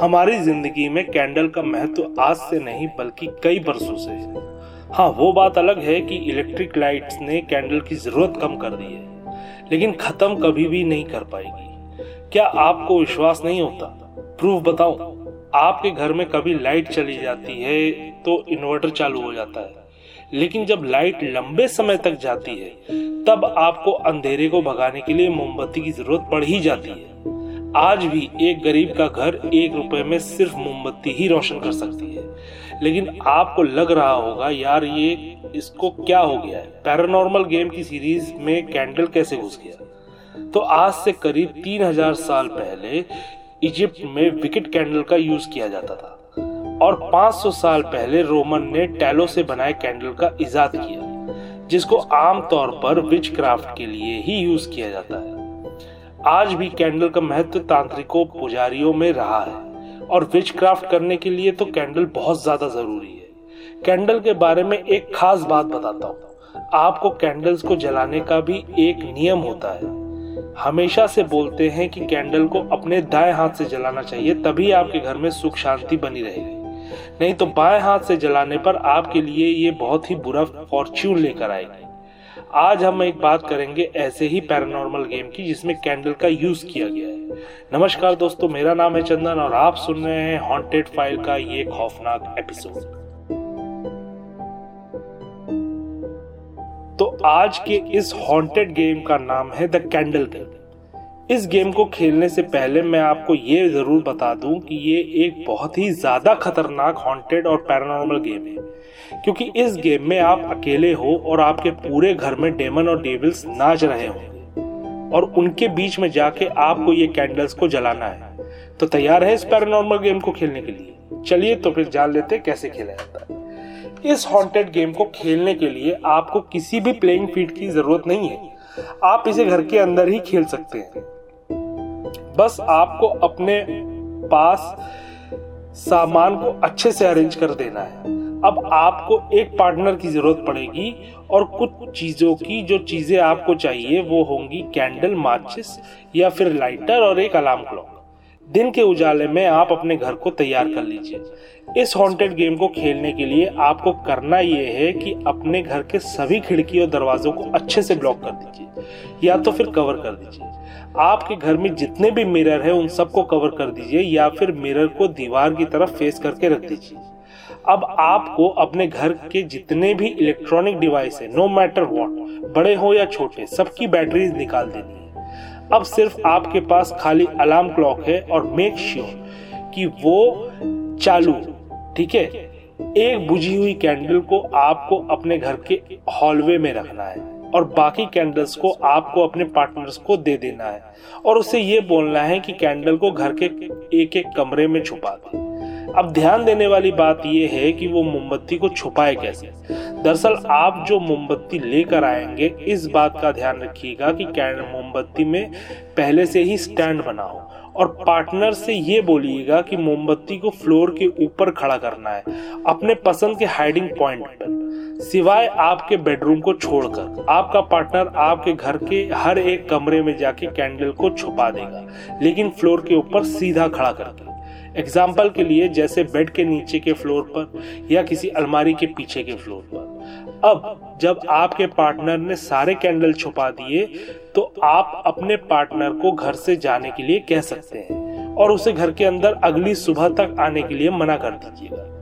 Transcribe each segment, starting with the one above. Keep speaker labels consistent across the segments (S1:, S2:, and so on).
S1: हमारी ज़िंदगी में कैंडल का महत्व आज से नहीं, बल्कि कई बरसों से है। हाँ वो बात अलग है कि इलेक्ट्रिक लाइट्स ने कैंडल की ज़रूरत कम कर दी है, लेकिन खत्म कभी भी नहीं कर पाएगी। क्या आपको विश्वास नहीं होता? प्रूफ बताओ आपके घर में कभी लाइट चली जाती है तो इन्वर्टर चालू हो जाता है। लेकिन जब लाइट लंबे समय तक जाती है, तब आपको अंधेरे को भगाने के लिए मोमबत्ती की ज़रूरत पड़ ही जाती है। आज भी एक गरीब का घर एक रुपए में सिर्फ़ मोमबत्ती ही रोशन कर सकती है। लेकिन आपको लग रहा होगा, यार, ये इसको क्या हो गया है? पैरानॉर्मल गेम की सीरीज़ में कैंडल कैसे घुस गया? तो आज से करीब तीन हज़ार साल पहले इजिप्ट में विकेट कैंडल का यूज़ किया जाता था। और 500 साल पहले रोमन ने टैलो से बनाए कैंडल का इजाद किया, जिसको आमतौर पर विच क्राफ्ट के लिए ही यूज़ किया जाता है। आज भी कैंडल का महत्व तांत्रिकों, पुजारियों में रहा है। और विच क्राफ्ट करने के लिए तो कैंडल बहुत ज़्यादा ज़रूरी है। कैंडल के बारे में एक खास बात बताता हूँ। आपको कैंडल्स को जलाने का भी एक नियम होता है। हमेशा से बोलते हैं कि कैंडल को अपने दाएँ हाथ से जलाना चाहिए, तभी आपके घर में सुख शांति बनी रहेगी। नहीं तो बाएँ हाथ से जलाने पर आपके लिए ये बहुत ही बुरा फॉर्च्यून लेकर आएगी। आज हम एक बात करेंगे ऐसे ही पैरानॉर्मल गेम की, जिसमें कैंडल का यूज़ किया गया है। नमस्कार दोस्तों, मेरा नाम है चंदन और आप सुन रहे हैं हॉन्टेड फ़ाइल का ये खौफनाक एपिसोड तो आज के इस हॉन्टेड गेम का नाम है द कैंडल गेम इस गेम को खेलने से पहले मैं आपको ये ज़रूर बता दूँ कि ये एक बहुत ही ज़्यादा खतरनाक हॉन्टेड और पैरानॉर्मल गेम है। क्योंकि इस गेम में आप अकेले हो और आपके पूरे घर में डेमन और डेविल्स नाच रहे होंगे और उनके बीच में जाके आपको ये कैंडल्स को जलाना है। तो तैयार है इस पैरानॉर्मल गेम को खेलने के लिए? चलिए तो फिर जान लेते कैसे खेला जाता है। इस हॉन्टेड गेम को खेलने के लिए आपको किसी भी प्लेइंग फ़ील्ड की ज़रूरत नहीं है। आप इसे घर के अंदर ही खेल सकते हैं। बस आपको अपने पास सामान को अच्छे से अरेंज कर देना है। अब आपको एक पार्टनर की ज़रूरत पड़ेगी और कुछ चीज़ों की, जो चीज़ें आपको चाहिए, वो होंगी कैंडल माचिस या फिर लाइटर और एक अलार्म क्लॉक दिन के उजाले में आप अपने घर को तैयार कर लीजिए। इस हॉन्टेड गेम को खेलने के लिए आपको करना यह है कि अपने घर के सभी खिड़की और दरवाजों को अच्छे से ब्लॉक कर दीजिए, या तो फिर कवर कर दीजिए। आपके घर में जितने भी मिरर है, उन सबको कवर कर दीजिए या फिर मिरर को दीवार की तरफ़ फेस करके रख दीजिए। अब आपको अपने घर के जितने भी इलेक्ट्रॉनिक डिवाइस है नो मैटर वॉट बड़े हो या छोटे, सबकी बैटरीज निकाल देनी है। अब सिर्फ़ आपके पास खाली अलार्म क्लॉक है और मेक श्योर sure कि वो चालू, ठीक है? एक बुझी हुई कैंडल को आपको अपने घर के हॉलवे में रखना है। और बाकी कैंडल्स को आपको अपने पार्टनर्स को दे देना है। और उसे ये बोलना है कि कैंडल को घर के एक एक कमरे में छुपा दे। अब ध्यान देने वाली बात यह है कि वो मोमबत्ती को छुपाए कैसे? दरअसल आप जो मोमबत्ती लेकर आएँगे, इस बात का ध्यान रखिएगा कि मोमबत्ती में पहले से ही स्टैंड बना हो। और पार्टनर से ये बोलिएगा कि मोमबत्ती को फ्लोर के ऊपर खड़ा करना है, अपने पसंद के हाइडिंग पॉइंट पर। सिवाय आपके बेडरूम को छोड़कर, आपका पार्टनर आपके घर के हर एक कमरे में जाके कैंडल को छुपा देगा, लेकिन फ्लोर के ऊपर सीधा खड़ा करके। एग्ज़ाम्पल के लिए जैसे बेड के नीचे के फ्लोर पर या किसी अलमारी के पीछे के फ्लोर पर। अब जब आपके पार्टनर ने सारे कैंडल छुपा दिए तो आप अपने पार्टनर को घर से जाने के लिए कह सकते हैं और उसे घर के अंदर अगली सुबह तक आने के लिए मना कर दीजिएगा।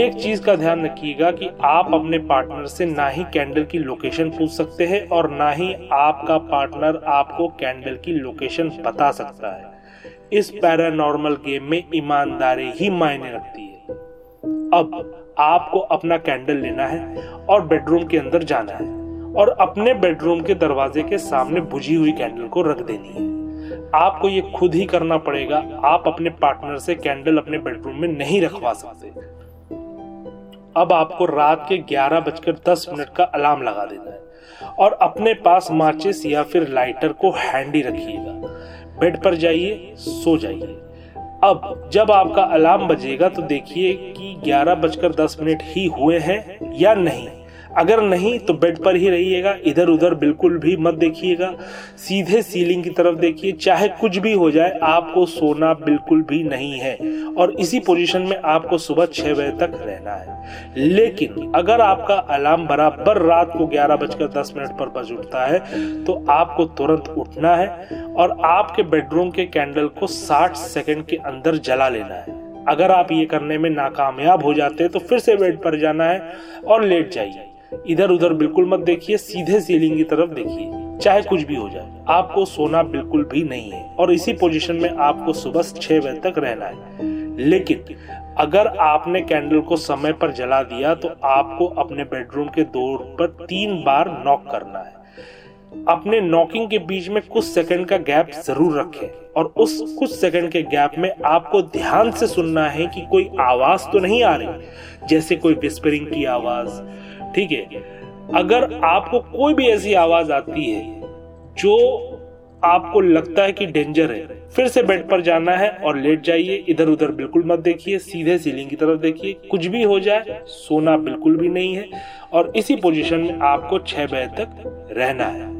S1: एक चीज़ का ध्यान रखिएगा कि आप अपने पार्टनर से ना ही कैंडल की लोकेशन पूछ सकते हैं और ना ही आपका पार्टनर आपको कैंडल की लोकेशन बता सकता है। इस पैरानॉर्मल गेम में ईमानदारी ही मायने रखती है। अब आपको अपना कैंडल लेना है और बेडरूम के अंदर जाना है। और अपने बेडरूम के दरवाजे के सामने बुझी हुई कैंडल को रख देनी है। आपको ये खुद ही करना पड़ेगा। आप अपने पार्टनर से कैंडल अपने बेडरूम में नहीं रखवा सकते। अब आपको रात के ग्यारह बजकर दस मिनट का अलार्म लगा देना है और अपने पास माचिस या फिर लाइटर को हैंडी रखिएगा। बेड पर जाइए, सो जाइए। अब जब आपका अलार्म बजेगा तो देखिए कि ग्यारह बजकर दस मिनट ही हुए हैं या नहीं। अगर नहीं तो बेड पर ही रहिएगा इधर उधर बिल्कुल भी मत देखिएगा, सीधे सीलिंग की तरफ़ देखिए, चाहे कुछ भी हो जाए, आपको सोना बिल्कुल भी नहीं है, और इसी पोजीशन में आपको सुबह छह बजे तक रहना है। लेकिन अगर आपका अलार्म बराबर रात को ग्यारह बजकर दस मिनट पर बज उठता है तो आपको तुरंत उठना है, और आपके बेडरूम के कैंडल को साठ सेकेंड के अंदर जला लेना है। अगर आप ये करने में नाकामयाब हो जाते हैं तो फिर से बेड पर जाना है, और लेट जाइए। इधर उधर बिल्कुल मत देखिए, सीधे सीलिंग की तरफ़ देखिए, चाहे कुछ भी हो जाए। आपको सोना बिल्कुल भी नहीं है और इसी पोजीशन में आपको सुबह छह बजे तक रहना है। लेकिन अगर आपने कैंडल को समय पर जला दिया तो आपको अपने बेडरूम के डोर पर तीन बार नॉक करना है। अपने नॉकिंग के बीच में कुछ सेकंड का गैप ज़रूर रखें और उस कुछ सेकंड के गैप में आपको ध्यान से सुनना है कि कोई आवाज़ तो नहीं आ रही, जैसे कोई विस्परिंग की आवाज़ ठीक है? अगर आपको कोई भी ऐसी आवाज़ आती है जो आपको लगता है कि डेंजर है, फिर से बेड पर जाना है और लेट जाइए। इधर उधर बिल्कुल मत देखिए, सीधे सीलिंग की तरफ़ देखिए। कुछ भी हो जाए, सोना बिल्कुल भी नहीं है और इसी पोजीशन में आपको छह बजे तक रहना है।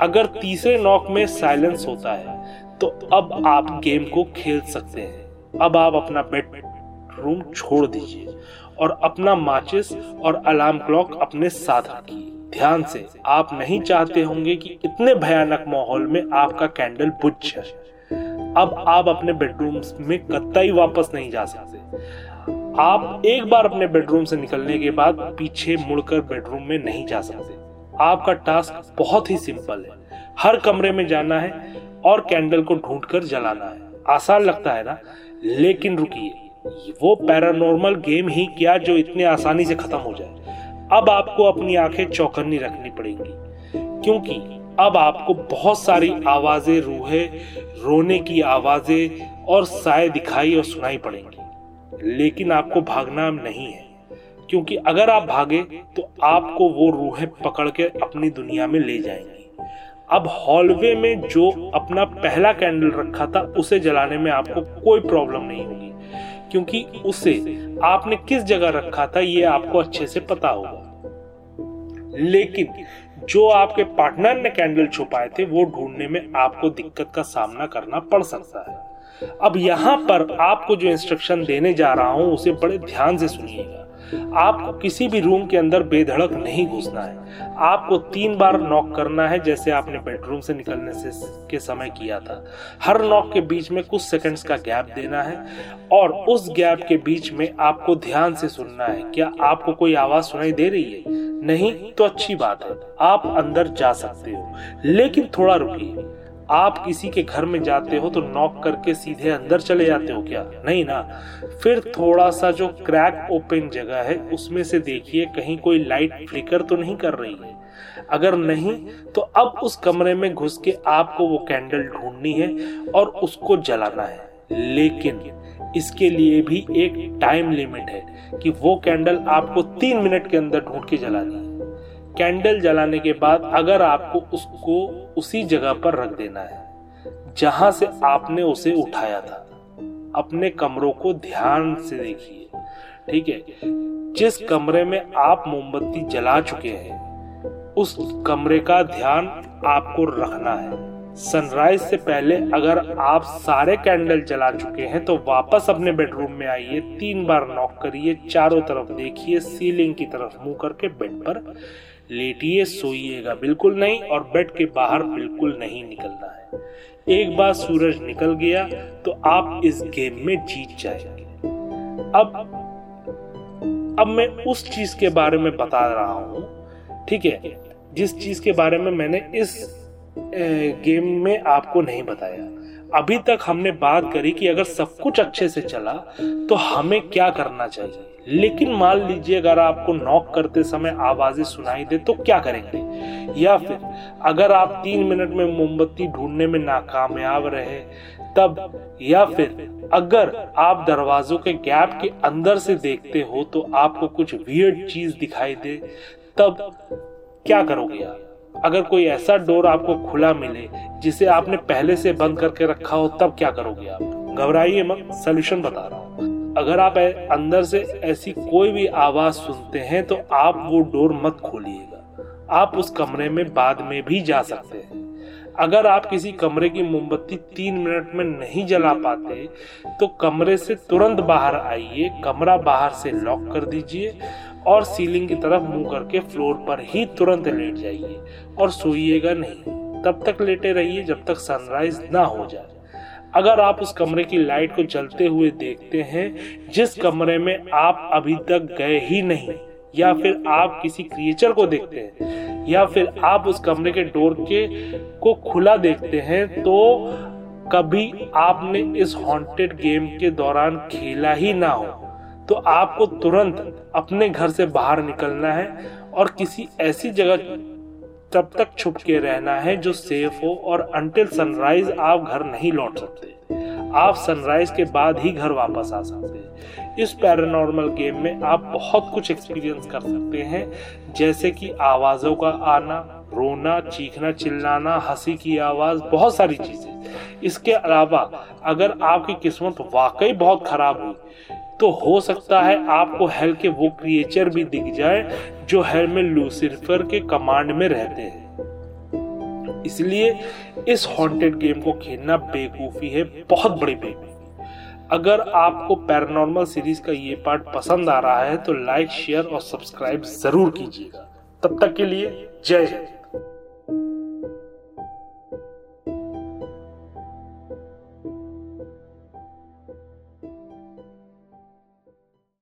S1: अगर तीसरे नॉक में साइलेंस होता है तो अब आप गेम को खेल सकते हैं। अब आप अपना बेड रूम छोड़ दीजिए। और अपना माचिस और अलार्म क्लॉक अपने साथ रखिए। ध्यान से, आप नहीं चाहते होंगे कि इतने भयानक माहौल में आपका कैंडल बुझ जाए। अब आप अपने बेडरूम में कतई वापस नहीं जा सकते। आप एक बार अपने बेडरूम से निकलने के बाद पीछे मुड़कर बेडरूम में नहीं जा सकते। आपका टास्क बहुत ही सिंपल है। हर कमरे में जाना है और कैंडल को ढूंढकर जलाना है। आसान लगता है ना? लेकिन रुकिए। वो पैरानॉर्मल गेम ही क्या जो इतने आसानी से खत्म हो जाए। अब आपको अपनी आँखें चौकन्नी रखनी पड़ेंगी, क्योंकि अब आपको बहुत सारी आवाज़ें, रूहे, रोने की आवाज़ें और साय दिखाई और सुनाई पड़ेंगी। लेकिन आपको भागना नहीं है, क्योंकि अगर आप भागे तो आपको वो रूहें पकड़ के अपनी दुनिया में ले जाएँगी। अब हॉलवे में जो अपना पहला कैंडल रखा था, उसे जलाने में आपको कोई प्रॉब्लम नहीं होगी। क्योंकि उसे आपने किस जगह रखा था, ये आपको अच्छे से पता होगा। लेकिन जो आपके पार्टनर ने कैंडल छुपाए थे, वो ढूँढने में आपको दिक्कत का सामना करना पड़ सकता है। अब यहाँ पर आपको जो इंस्ट्रक्शन देने जा रहा हूँ, उसे बड़े ध्यान से सुनिएगा। आपको किसी भी रूम के अंदर बेधड़क नहीं घुसना है। आपको तीन बार नॉक करना है, जैसे आपने बेडरूम से निकलने से, के समय किया था। हर नॉक के बीच में कुछ सेकंड्स का गैप देना है और उस गैप के बीच में आपको ध्यान से सुनना है। क्या आपको कोई आवाज़ सुनाई दे रही है? नहीं तो अच्छी बात है। आप अंदर जा सकते हो। लेकिन थोड़ा रुकिए। आप किसी के घर में जाते हो तो नॉक करके सीधे अंदर चले जाते हो क्या? नहीं ना। फिर थोड़ा सा जो क्रैक ओपन जगह है, उसमें से देखिए, कहीं कोई लाइट फ्लिकर तो नहीं कर रही है। अगर नहीं तो अब उस कमरे में घुस के आपको वो कैंडल ढूंढनी है और उसको जलाना है। लेकिन इसके लिए भी एक टाइम लिमिट है कि वो कैंडल आपको तीन मिनट के अंदर ढूंढ के जलानी है। कैंडल जलाने के बाद अगर आपको उसको उसी जगह पर रख देना है, जहाँ से आपने उसे उठाया था, अपने कमरों को ध्यान से देखिए, ठीक है? जिस कमरे में आप मोमबत्ती जला चुके हैं, उस कमरे का ध्यान आपको रखना है। सनराइज से पहले अगर आप सारे कैंडल जला चुके हैं तो वापस अपने बेडरूम में आइए, तीन बार नॉक करिए, चारों तरफ़ देखिए, सीलिंग की तरफ़ मुँह करके बेड पर लेटिए, सोइएगा। बिल्कुल नहीं और बेड के बाहर बिल्कुल नहीं निकलना है। एक बार सूरज निकल गया तो आप इस गेम में जीत जाएँगे। अब अब मैं उस चीज़ के बारे में बता रहा हूँ, ठीक है? जिस चीज़ के बारे में मैंने इस गेम में आपको नहीं बताया। अभी तक हमने बात करी कि अगर सब कुछ अच्छे से चला तो हमें क्या करना चाहिए? लेकिन मान लीजिए अगर आपको नॉक करते समय आवाज़ें सुनाई दे तो क्या करेंगे? या फिर अगर आप तीन मिनट में मोमबत्ती ढूँढने में नाकामयाब रहे, तब या फिर अगर आप दरवाजों के गैप के अंदर से देखते हो तो आपको कुछ वियर्ड चीज़ दिखाई दे, तब क्या करोगे आप? अगर कोई ऐसा डोर आपको खुला मिले, जिसे आपने पहले से बंद करके रखा हो, तब क्या करोगे आप? घबराइए मत सोल्यूशन बता रहा हूँ। अगर आप अंदर से ऐसी कोई भी आवाज़ सुनते हैं तो आप वो डोर मत खोलिएगा। आप उस कमरे में बाद में भी जा सकते हैं। अगर आप किसी कमरे की मोमबत्ती तीन मिनट में नहीं जला पाते तो कमरे से तुरंत बाहर आइए, कमरा बाहर से लॉक कर दीजिए और सीलिंग की तरफ़ मुँह करके फ्लोर पर ही तुरंत लेट जाइए और सोइएगा नहीं। तब तक लेटे रहिए जब तक सनराइज ना हो जाए। अगर आप उस कमरे की लाइट को जलते हुए देखते हैं, जिस कमरे में आप अभी तक गए ही नहीं, या फिर आप किसी क्रिएचर को देखते हैं या फिर आप उस कमरे के डोर के को खुला देखते हैं तो कभी आपने इस हॉन्टेड गेम के दौरान खेला ही ना हो। तो आपको तुरंत अपने घर से बाहर निकलना है और किसी ऐसी जगह तब तक छुप के रहना है जो सेफ़ हो और अंटिल सनराइज आप घर नहीं लौट सकते। आप सनराइज के बाद ही घर वापस आ सकते हैं। इस पैरानॉर्मल गेम में आप बहुत कुछ एक्सपीरियंस कर सकते हैं। जैसे कि आवाजों का आना, रोना, चीखना, चिल्लाना, हँसी की आवाज़, बहुत सारी चीज़ें। इसके अलावा अगर आपकी किस्मत वाकई बहुत खराब हुई तो हो सकता है आपको हेल के वो क्रिएचर भी दिख जाए जो हेल में लूसिफर के कमांड में रहते हैं। इसलिए इस हॉन्टेड गेम को खेलना बेकूफी है, बहुत बड़ी बेकूफी अगर आपको पैरानॉर्मल सीरीज़ का ये पार्ट पसंद आ रहा है तो लाइक, शेयर और सब्सक्राइब ज़रूर कीजिएगा। तब तक के लिए जय हिंद।